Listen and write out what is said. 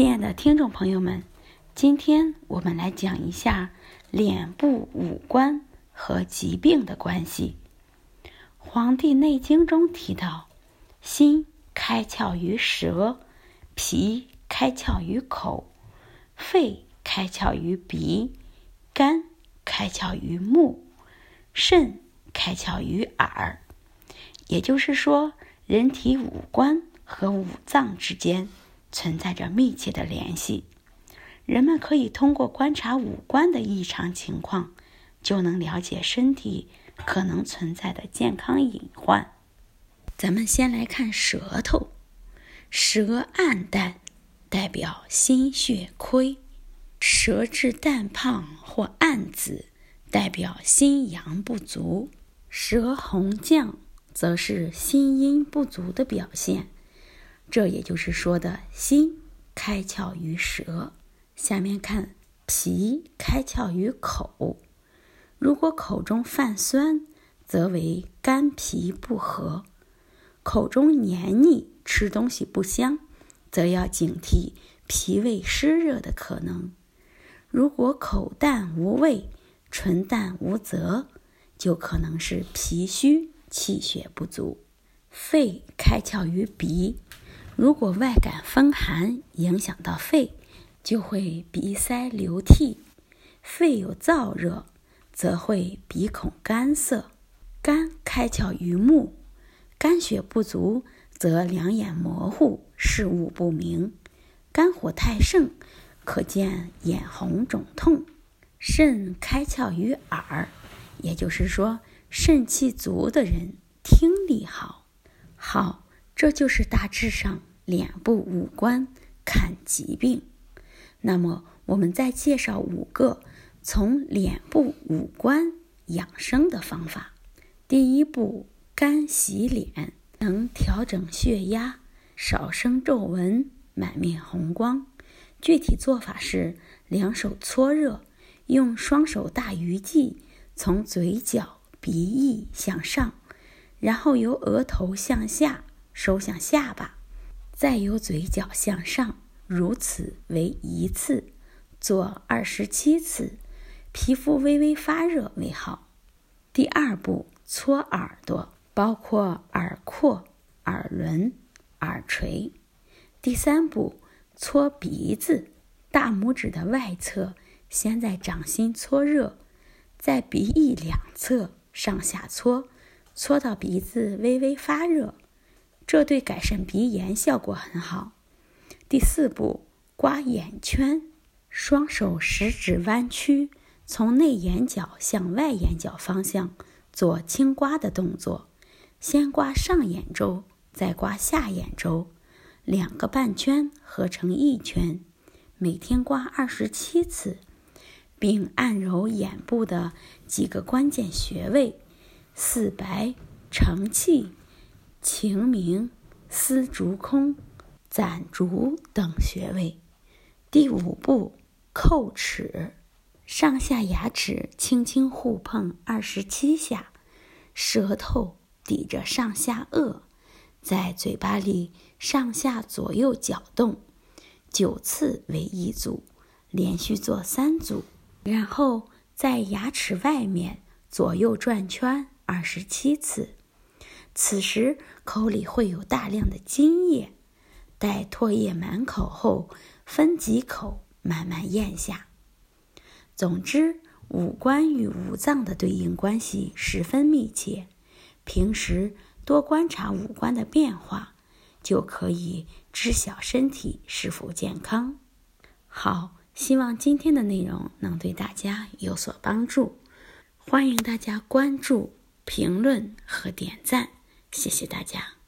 亲爱的听众朋友们，今天我们来讲一下脸部五官和疾病的关系。《黄帝内经》中提到，心开窍于舌，脾开窍于口，肺开窍于鼻，肝开窍于目，肾开窍于耳。也就是说，人体五官和五脏之间。存在着密切的联系，人们可以通过观察五官的异常情况，就能了解身体可能存在的健康隐患。咱们先来看舌头，舌暗淡，代表心血亏；舌质淡胖或暗紫，代表心阳不足；舌红绛，则是心阴不足的表现。这也就是说的心开窍于舌，下面看脾开窍于口。如果口中泛酸，则为肝脾不和；口中黏腻，吃东西不香，则要警惕脾胃湿热的可能。如果口淡无味，唇淡无泽，就可能是脾虚，气血不足。肺开窍于鼻。如果外感风寒影响到肺，就会鼻塞流涕；肺有燥热，则会鼻孔干涩。肝开窍于目，肝血不足则两眼模糊，视物不明；肝火太盛，可见眼红肿痛。肾开窍于耳，也就是说，肾气足的人听力好。好，这就是大致上。脸部五官看疾病，那么我们再介绍五个从脸部五官养生的方法。第一步，干洗脸，能调整血压，少生皱纹，满面红光。具体做法是：两手搓热，用双手大鱼际从嘴角、鼻翼向上，然后由额头向下收向下巴。再由嘴角向上，如此为一次，做二十七次，皮肤微微发热为好。第二步，搓耳朵，包括耳廓、耳轮、耳垂。第三步，搓鼻子，大拇指的外侧先在掌心搓热，在鼻翼两侧上下搓，搓到鼻子微微发热。这对改善鼻炎效果很好。第四步，刮眼圈，双手食指弯曲，从内眼角向外眼角方向做轻刮的动作。先刮上眼周，再刮下眼周，两个半圈合成一圈，每天刮二十七次，并按揉眼部的几个关键穴位：四白、承泣。晴明、丝竹空、攒竹等穴位。第五步，叩齿，上下牙齿轻轻互碰二十七下，舌头抵着上下颚，在嘴巴里上下左右搅动，九次为一组，连续做三组，然后在牙齿外面左右转圈二十七次。此时口里会有大量的津液，待唾液满口后，分几口慢慢咽下。总之，五官与五脏的对应关系十分密切，平时多观察五官的变化，就可以知晓身体是否健康。好，希望今天的内容能对大家有所帮助，欢迎大家关注、评论和点赞。谢谢大家。